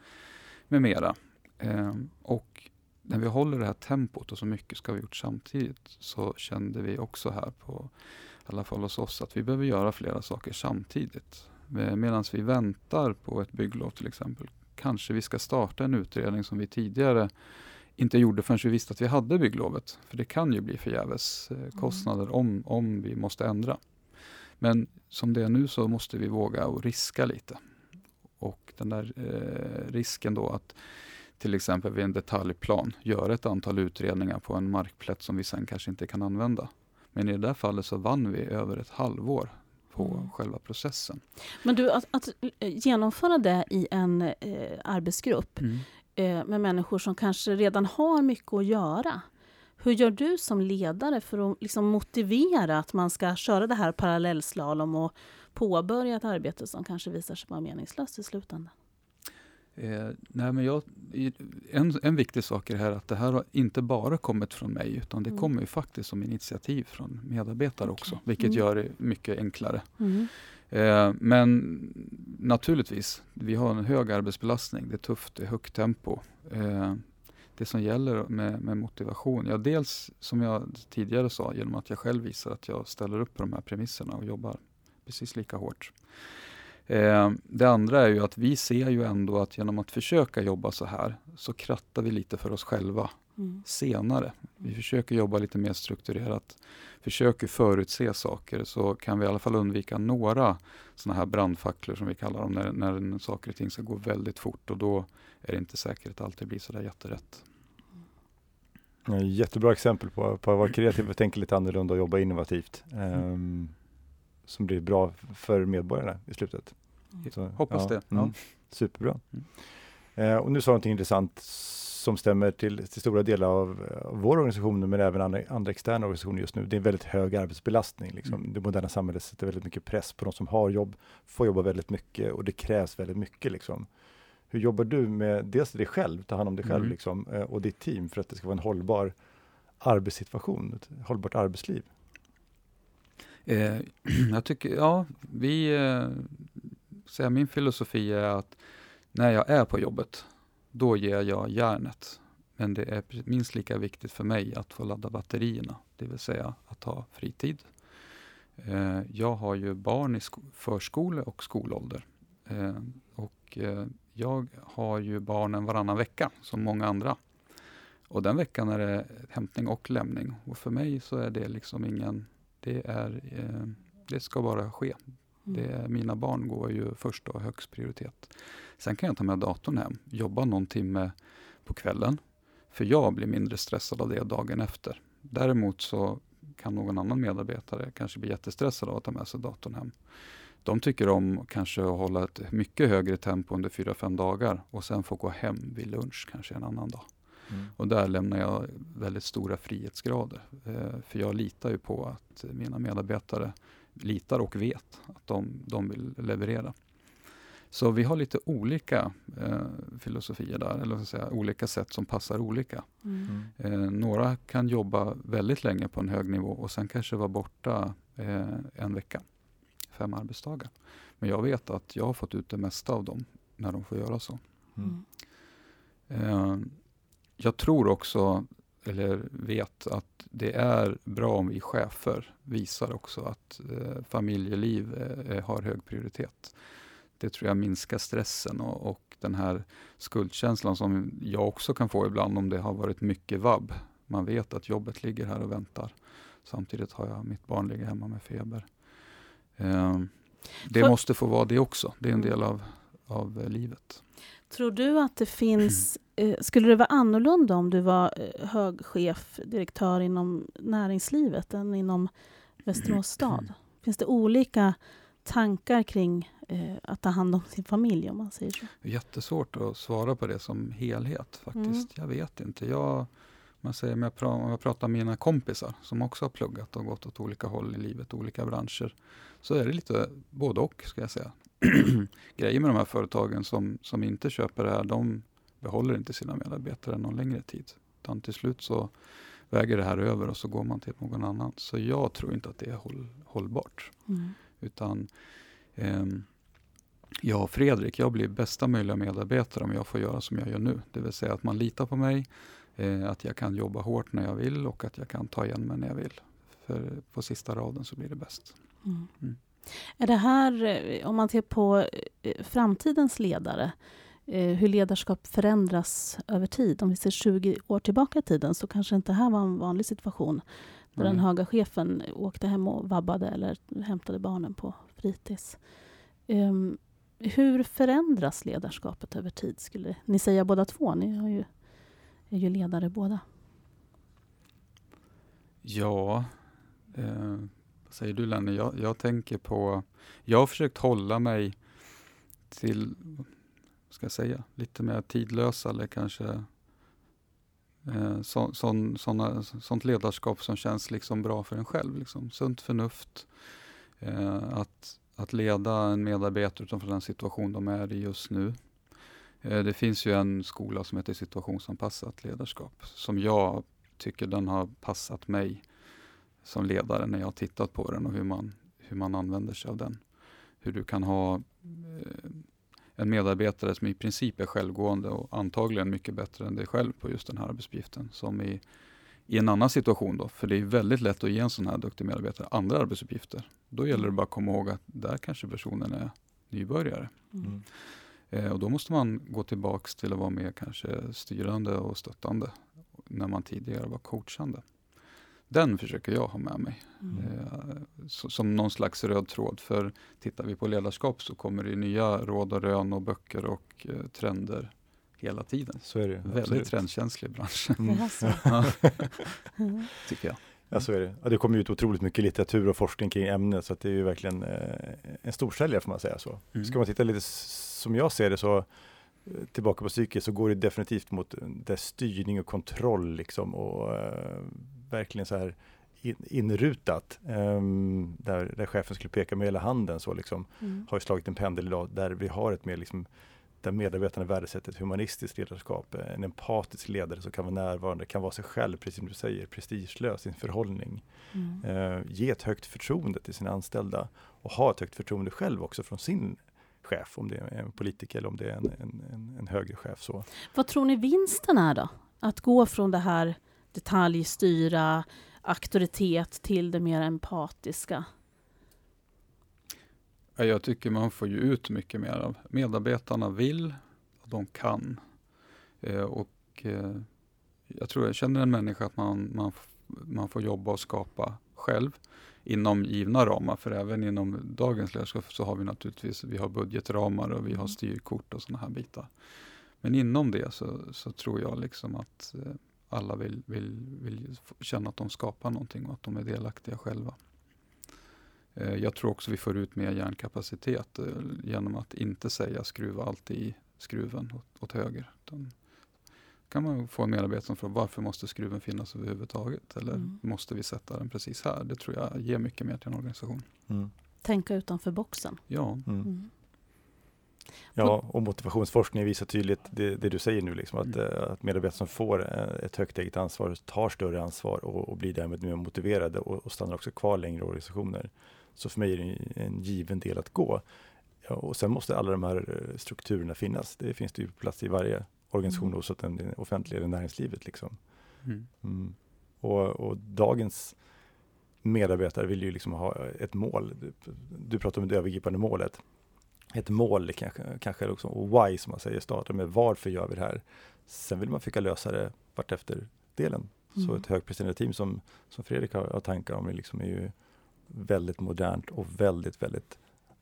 med mera. Ehm, och när vi håller det här tempot och så mycket ska vi gjort samtidigt så kände vi också här på, i alla fall hos oss, att vi behöver göra flera saker samtidigt. Eh, medan vi väntar på ett bygglov till exempel kanske vi ska starta en utredning som vi tidigare inte gjorde förrän vi visste att vi hade bygglovet. För det kan ju bli förgäves eh, mm. kostnader mm. om, om vi måste ändra. Men som det är nu så måste vi våga och riska lite. Och den där eh, risken då att till exempel vid en detaljplan göra ett antal utredningar på en markplätt som vi sen kanske inte kan använda. Men i det där fallet så vann vi över ett halvår på mm. själva processen. Men du, att, att genomföra det i en eh, arbetsgrupp mm. Eh, med människor som kanske redan har mycket att göra. Hur gör du som ledare för att liksom motivera att man ska köra det här parallellslalom och påbörja ett arbete som kanske visar sig vara meningslöst i slutändan? Eh, nej men jag, en, en viktig sak är här att det här har inte bara kommit från mig utan det mm. kommer ju faktiskt som initiativ från medarbetare okay. också, vilket mm. gör det mycket enklare. Mm. Eh, men naturligtvis, vi har en hög arbetsbelastning, det är tufft, det är högt tempo. Eh, det som gäller med, med, motivation, ja dels som jag tidigare sa, genom att jag själv visar att jag ställer upp på de här premisserna och jobbar precis lika hårt. Eh, det andra är ju att vi ser ju ändå att genom att försöka jobba så här så krattar vi lite för oss själva mm. senare. Vi försöker jobba lite mer strukturerat, försöker förutse saker så kan vi i alla fall undvika några sådana här brandfacklor som vi kallar dem när, när saker och ting ska gå väldigt fort och då är det inte säkert att alltid blir sådär jätterätt. Jättebra exempel på, på att vara kreativ och tänka lite annorlunda och jobba innovativt. Mm. Um, som blir bra för medborgarna i slutet. Mm. Så, Hoppas ja, det. Mm, superbra. Mm. Eh, och nu sa du någonting intressant som stämmer till, till stora delar av, av vår organisation, men även andra, andra externa organisationer just nu. Det är en väldigt hög arbetsbelastning. Liksom. Mm. Det moderna samhället sätter väldigt mycket press på de som har jobb, får jobba väldigt mycket och det krävs väldigt mycket. Liksom. Hur jobbar du med dels dig själv, ta hand om dig själv mm. liksom, eh, och ditt team för att det ska vara en hållbar arbetssituation, ett hållbart arbetsliv? Eh, <clears throat> jag tycker, ja, vi, eh, säga, min filosofi är att när jag är på jobbet, då ger jag järnet. Men det är minst lika viktigt för mig att få ladda batterierna, det vill säga att ha fritid. Eh, jag har ju barn i förskole och skolålder. Eh, och eh, jag har ju barnen varannan vecka, som många andra. Och den veckan är det hämtning och lämning. Och för mig så är det liksom ingen det, är, eh, det ska bara ske. Mm. Det, mina barn går ju först och högst prioritet. Sen kan jag ta med datorn hem, jobba någon timme på kvällen. För jag blir mindre stressad av det dagen efter. Däremot så kan någon annan medarbetare kanske bli jättestressad av att ta med sig datorn hem. De tycker om kanske att hålla ett mycket högre tempo under 4-5 dagar och sen få gå hem vid lunch kanske en annan dag. Mm. Och där lämnar jag väldigt stora frihetsgrader. Eh, för jag litar ju på att mina medarbetare litar och vet att de, de vill leverera. Så vi har lite olika eh, filosofier där, eller säga, olika sätt som passar olika. Mm. Eh, några kan jobba väldigt länge på en hög nivå och sen kanske vara borta eh, en vecka, fem arbetsdagar. Men jag vet att jag har fått ut det mesta av dem när de får göra så. Mm. Eh, jag tror också, eller vet, att det är bra om vi chefer visar också att eh, familjeliv eh, har hög prioritet. Det tror jag minskar stressen och, och, den här skuldkänslan som jag också kan få ibland om det har varit mycket vab. Man vet att jobbet ligger här och väntar. Samtidigt har jag mitt barn ligger hemma med feber. Eh, det För, måste få vara det också. Det är en mm. del av, av eh, livet. Tror du att det finns... Eh, skulle det vara annorlunda om du var eh, hög chef, direktör inom näringslivet än inom Västerås stad? Finns det olika tankar kring eh, att ta hand om sin familj, om man säger så? Jättesvårt att svara på det som helhet faktiskt. Mm. Jag vet inte. Jag, man säger, om, jag pratar, om jag pratar med mina kompisar som också har pluggat och gått åt olika håll i livet, olika branscher, så är det lite både och, ska jag säga. <clears throat> Grejen med de här företagen som, som inte köper det här, de behåller inte sina medarbetare någon längre tid. Utan till slut så väger det här över och så går man till någon annan. Så jag tror inte att det är håll, hållbart. Mm. Utan eh, jag och Fredrik, jag blir bästa möjliga medarbetare om jag får göra som jag gör nu. Det vill säga att man litar på mig, eh, att jag kan jobba hårt när jag vill och att jag kan ta igen mig när jag vill. För på sista raden så blir det bäst. Mm. Mm. Är det här, eh, om man ser på eh, framtidens ledare, eh, hur ledarskap förändras över tid. Om vi ser 20 år tillbaka i tiden så kanske inte det här var en vanlig situation där mm. den höga chefen åkte hem och vabbade eller hämtade barnen på fritids. Um, hur förändras ledarskapet över tid? Skulle ni säga båda två? Ni har ju, är ju ledare båda. Ja, eh, säger du Lenny? Jag, jag tänker på... Jag har försökt hålla mig till, ska jag säga, lite mer tidlösa eller kanske eh, så, sån, såna, sånt ledarskap som känns liksom bra för en själv. Liksom. Sunt förnuft. Eh, att, att leda en medarbetare utifrån den situation de är i just nu. Eh, det finns ju en skola som heter situationsanpassat ledarskap som jag tycker den har passat mig som ledare när jag har tittat på den och hur man, hur man använder sig av den. Hur du kan ha eh, en medarbetare som i princip är självgående och antagligen mycket bättre än dig själv på just den här arbetsuppgiften. Som i, i en annan situation då, för det är väldigt lätt att ge en sån här duktig medarbetare andra arbetsuppgifter. Då gäller det bara att komma ihåg att där kanske personen är nybörjare. Mm. Eh, och då måste man gå tillbaks till att vara mer kanske styrande och stöttande när man tidigare var coachande. Den försöker jag ha med mig mm. eh, som någon slags röd tråd. För tittar vi på ledarskap så kommer det nya råd och rön och böcker och eh, trender hela tiden. Så är det. Väldigt absolut. trendkänslig bransch. Mm. <laughs> mm. <laughs> Tycker jag. Ja, så är det. Ja, det kommer ut otroligt mycket litteratur och forskning kring ämnet så att det är ju verkligen eh, en storsäljare får man säga så. Mm. Ska man titta lite som jag ser det så eh, tillbaka på psyket så går det definitivt mot där styrning och kontroll liksom och eh, verkligen så här in, inrutat. Um, där, där chefen skulle peka med hela handen så liksom mm. har slagit en pendel idag där vi har ett mer liksom där medarbetarna värdesätter ett humanistiskt ledarskap, en empatisk ledare som kan vara närvarande, kan vara sig själv, precis som du säger, prestigelös i sin förhållning. Mm. Uh, ge ett högt förtroende till sina anställda och ha ett högt förtroende själv också från sin chef, om det är en politiker eller om det är en, en, en, en högre chef. Så. Vad tror ni vinsten är då? Att gå från det här detaljstyra, auktoritet till det mer empatiska? Jag tycker man får ju ut mycket mer av medarbetarna vill och de kan. Eh, och eh, jag tror jag känner en människa att man, man, man får jobba och skapa själv inom givna ramar. För även inom dagens ledarskap så har vi naturligtvis vi har budgetramar och vi har mm. styrkort och sådana här bitar. Men inom det så, så tror jag liksom att eh, alla vill, vill, vill känna att de skapar någonting och att de är delaktiga själva. Eh, jag tror också vi får ut mer hjärnkapacitet eh, genom att inte säga skruva alltid i skruven åt, åt höger. Utan kan man få en medarbetare som frågar varför måste skruven finnas överhuvudtaget? Eller mm. måste vi sätta den precis här? Det tror jag ger mycket mer till en organisation. Mm. Tänka utanför boxen. Ja. Mm. Ja, och motivationsforskning visar tydligt det, det du säger nu, liksom, att, mm. Eh, att medarbetare som får eh, ett högt eget ansvar tar större ansvar och, och blir därmed mer motiverade och, och, stannar också kvar längre i organisationer. Så för mig är det en given del att gå. Ja, och sen måste alla de här eh, strukturerna finnas. Det finns det ju plats i varje organisation, mm. oavsett om det är offentliga eller näringslivet. Liksom. Mm. Mm. Och, och, dagens medarbetare vill ju liksom ha ett mål. Du, du pratar om det övergripande målet ett mål kanske, kanske också, och why som man säger startar med varför gör vi det här? Sen vill man försöka lösa det vartefter delen Mm. Så ett högpresterande team som, som Fredrik har, har tankar om är, liksom är ju väldigt modernt och väldigt, väldigt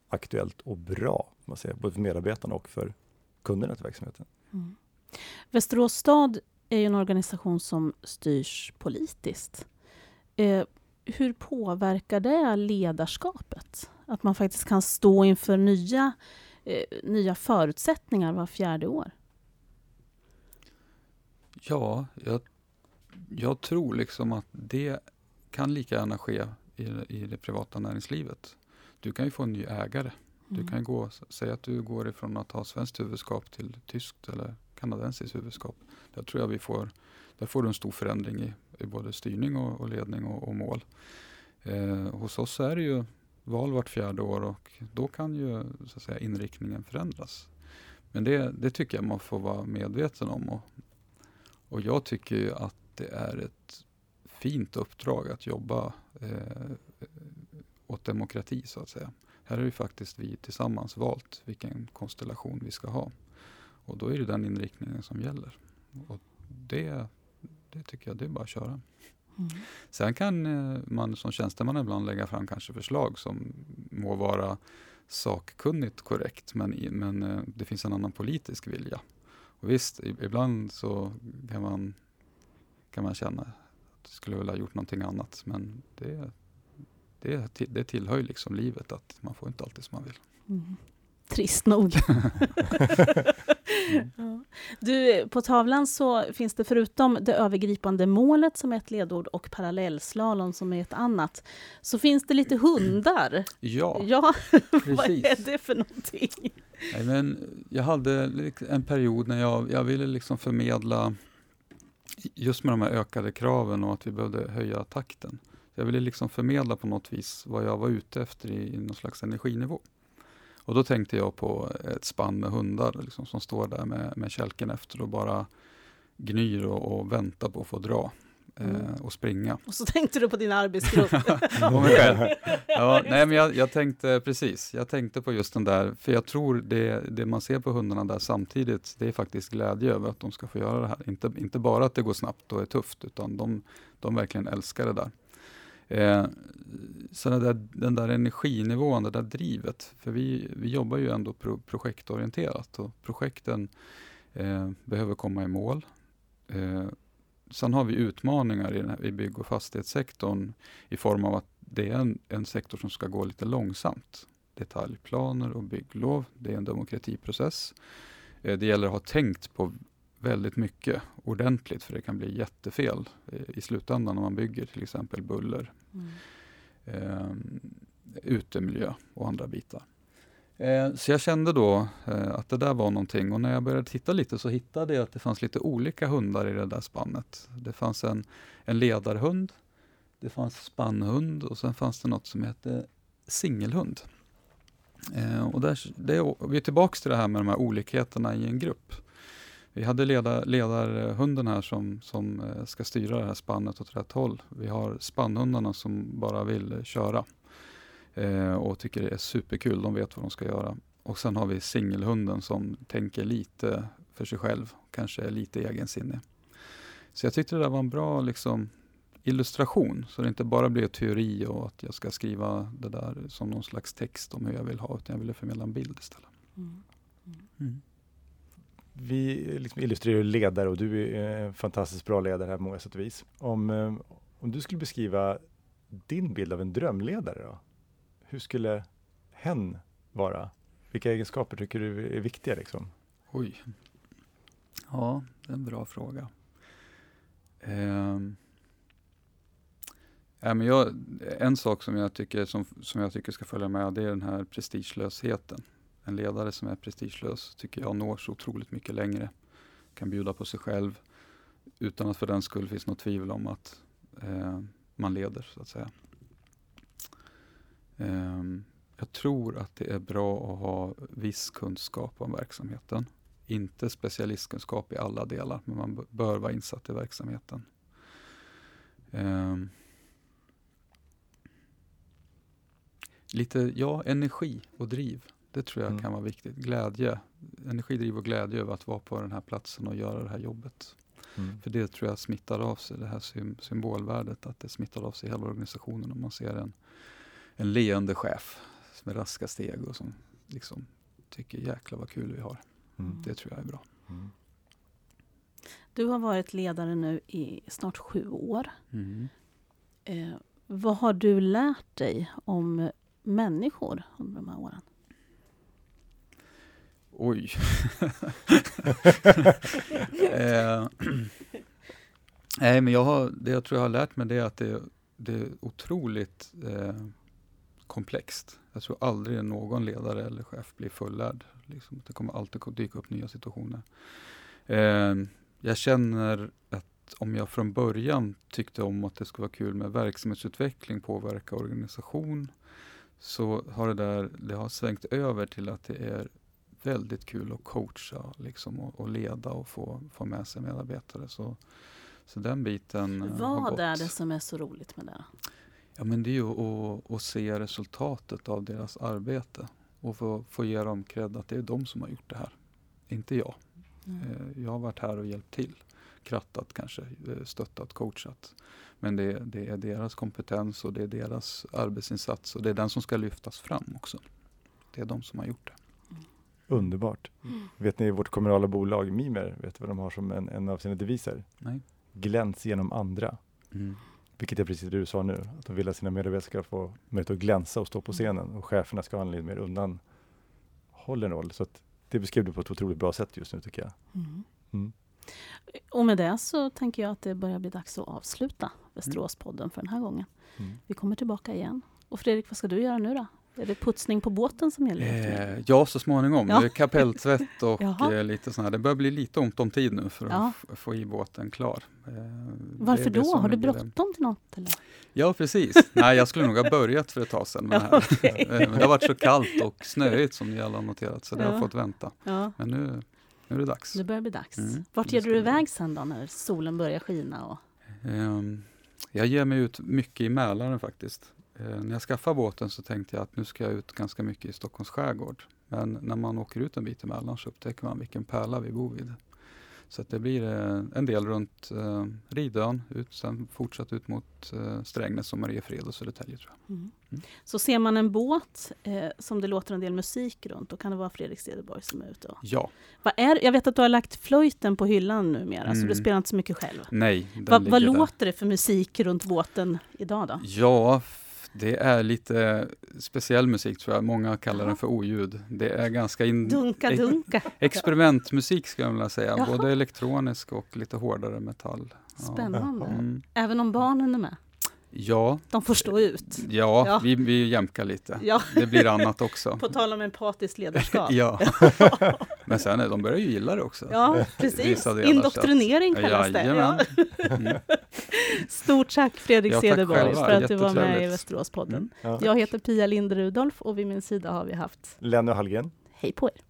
aktuellt och bra, man säger, både för medarbetarna och för kunderna till verksamheten. Mm. Västerås stad är ju en organisation som styrs politiskt. Eh, hur påverkar det ledarskapet? Att man faktiskt kan stå inför nya, eh, nya förutsättningar var fjärde år? Ja, jag, jag tror liksom att det kan lika gärna ske i, i det privata näringslivet. Du kan ju få en ny ägare. Du mm. kan gå, säga att du går ifrån att ha svenskt huvudskap till tyskt eller kanadensiskt huvudskap. Där tror jag vi får, där får du en stor förändring i, i både styrning och, och ledning och, och mål. Eh, hos oss är det ju val vart fjärde år och då kan ju så att säga, inriktningen förändras. Men det, det tycker jag man får vara medveten om. Och, och jag tycker ju att det är ett fint uppdrag att jobba eh, åt demokrati så att säga. Här har ju faktiskt vi tillsammans valt vilken konstellation vi ska ha. Och då är det den inriktningen som gäller. Och det, det tycker jag, det är bara att köra. Mm. Sen kan eh, man som tjänsteman ibland lägga fram kanske förslag som må vara sakkunnigt korrekt, men, men eh, det finns en annan politisk vilja. Och visst, ibland så kan man, kan man känna att jag skulle vilja ha gjort någonting annat, men det, det, det tillhör liksom livet att man får inte alltid som man vill. Mm. Trist nog. <laughs> ja. Du, på tavlan så finns det förutom det övergripande målet som är ett ledord och parallellslalom som är ett annat, så finns det lite hundar. Ja, ja <laughs> vad är det för någonting? Nej, men jag hade en period när jag, jag ville liksom förmedla just med de här ökade kraven och att vi behövde höja takten. Jag ville liksom förmedla på något vis vad jag var ute efter i, i någon slags energinivå. Och då tänkte jag på ett spann med hundar liksom, som står där med, med kälken efter och bara gnyr och, och väntar på att få dra. Eh, mm. och springa. Och så tänkte du på din arbetsgrupp. <laughs> ja, <laughs> nej, men jag, jag, tänkte precis, jag tänkte på just den där, för jag tror det, det man ser på hundarna där samtidigt, det är faktiskt glädje över att de ska få göra det här. Inte, inte bara att det går snabbt och är tufft, utan de, de verkligen älskar det där. Eh, så den där, den där energinivån, det där drivet, för vi, vi jobbar ju ändå pro, projektorienterat och projekten eh, behöver komma i mål. Eh, sen har vi utmaningar i, här, i bygg och fastighetssektorn i form av att det är en, en sektor som ska gå lite långsamt. Detaljplaner och bygglov, det är en demokratiprocess. Eh, det gäller att ha tänkt på väldigt mycket ordentligt för det kan bli jättefel eh, i slutändan när man bygger till exempel buller, mm. eh, utemiljö och andra bitar. Eh, så jag kände då eh, att det där var någonting och när jag började titta lite så hittade jag att det fanns lite olika hundar i det där spannet. Det fanns en, en ledarhund, det fanns spannhund och sen fanns det något som hette singelhund. Eh, och där, det, vi är tillbaka till det här med de här olikheterna i en grupp. Vi hade leda, ledarhunden här som, som eh, ska styra det här spannet åt rätt håll. Vi har spannhundarna som bara vill eh, köra eh, och tycker det är superkul. De vet vad de ska göra. Och sen har vi singelhunden som tänker lite för sig själv, kanske är lite egensinnig. Så jag tyckte det där var en bra liksom, illustration, så det inte bara blir teori och att jag ska skriva det där som någon slags text om hur jag vill ha, utan jag ville förmedla en bild istället. Vi liksom illustrerar ledare och du är en fantastiskt bra ledare här på många sätt och vis. Om, eh, om du skulle beskriva din bild av en drömledare då? Hur skulle hen vara? Vilka egenskaper tycker du är viktiga? Liksom? Oj. Ja, det är en bra fråga. Eh, Ja, men jag, en sak som jag, tycker, som, som jag tycker ska följa med, det är den här prestigelösheten en ledare som är prestigelös tycker jag når så otroligt mycket längre. Kan bjuda på sig själv utan att för den skull finns något tvivel om att eh, man leder så att säga. Eh, jag tror att det är bra att ha viss kunskap om verksamheten. Inte specialistkunskap i alla delar, men man bör vara insatt i verksamheten. Eh, lite, ja, energi och driv. Det tror jag mm. kan vara viktigt. Glädje, energidriv och glädje över att vara på den här platsen och göra det här jobbet. Mm. För det tror jag smittar av sig, det här symbolvärdet, att det smittar av sig hela organisationen om man ser en, en leende chef med raska steg och som liksom tycker jäklar vad kul vi har. Mm. Det tror jag är bra. Mm. Du har varit ledare nu i snart sju år. Mm. Eh, vad har du lärt dig om människor under de här åren? Oj. <laughs> eh, nej, men jag har, det jag tror jag har lärt mig det är att det, det är otroligt eh, komplext. Jag tror aldrig någon ledare eller chef blir fullärd. Liksom. Det kommer alltid dyka upp nya situationer. Eh, jag känner att om jag från början tyckte om att det skulle vara kul med verksamhetsutveckling, påverka organisation, så har det där det har svängt över till att det är väldigt kul att coacha liksom, och, och leda och få, få med sig medarbetare. Så, så den biten eh. Vad är det som är så roligt med det? Ja, men det är ju att, att se resultatet av deras arbete och få, få ge dem cred att det är de som har gjort det här, inte jag. Mm. Eh, Jag har varit här och hjälpt till, krattat kanske, eh, stöttat, coachat. Men det, det är deras kompetens och det är deras arbetsinsats och det är den som ska lyftas fram också. Det är de som har gjort det. Underbart. Mm. Vet ni vårt kommunala bolag Mimer, vet du vad de har som en, en av sina deviser? Nej? Gläns genom andra. Mm. Vilket är precis det du sa nu, att de vill att sina medarbetare ska få möjlighet att glänsa och stå på scenen och cheferna ska ha en lite mer undanhållen roll. Så att det beskrev du på ett otroligt bra sätt just nu tycker jag. Mm. Mm. Och med det så tänker jag att det börjar bli dags att avsluta Västeråspodden för den här gången. Mm. Vi kommer tillbaka igen. Och Fredrik, vad ska du göra nu då? Är det putsning på båten som gäller? Eh, ja, så småningom. Ja. Det är kapelltvätt <laughs> och Jaha. eh, lite sånt här. Det börjar bli lite ont om tid nu för att Ja. f- få i båten klar. Eh, Varför då? Har du bråttom till något? Eller? Ja, precis. Nej, jag skulle nog ha börjat för ett tag sedan med det <laughs> här. okej. <laughs> Eh, det har varit så kallt och snöigt som ni alla har noterat, så det Ja. har fått vänta. Ja, Men nu, nu är det dags. nu börjar det bli dags. Mm, Vart ger du iväg sen då när solen börjar skina? Och... Ehm, Jag ger mig ut mycket i Mälaren faktiskt. Eh, När jag skaffade båten så tänkte jag att nu ska jag ut ganska mycket i Stockholms skärgård. Men när man åker ut en bit Mälaren så upptäcker man vilken pärla vi bor vid. Så det blir eh, en del runt eh, Ridön, ut, sen fortsatt ut mot eh, Strängnäs och Mariefred och Södertälje tror jag. Mm. Mm. Så ser man en båt eh, som det låter en del musik runt, då kan det vara Fredrik Cederborg som är ute. Och... Ja, Vad är, jag vet att du har lagt flöjten på hyllan numera, så Mm. du spelar inte så mycket själv. nej. Va, vad där. låter det för musik runt båten idag då? Ja, det är lite speciell musik tror jag. Många kallar den för oljud. Det är ganska in, Dunka, ex- dunka. <laughs> experimentmusik skulle jag vilja säga. Jaha. Både elektronisk och lite hårdare metall. Ja. Spännande. Mm. Även om barnen är med. Ja, De får stå ut. ja, Ja. Vi, vi jämkar lite. Ja, Det blir annat också. <laughs> på tal om empatiskt ledarskap. <laughs> Ja. <laughs> Men sen är de börjar ju gilla det också. Ja, precis. Indoktrinering att- kallas det. Ja. Mm. Stort tack Fredrik Ja, Cederborg för att du var med i. Västeråspodden. Mm. Ja. Jag heter Pia Lind Rudolf och vid min sida har vi haft Lenny Hallgren. Hej på er!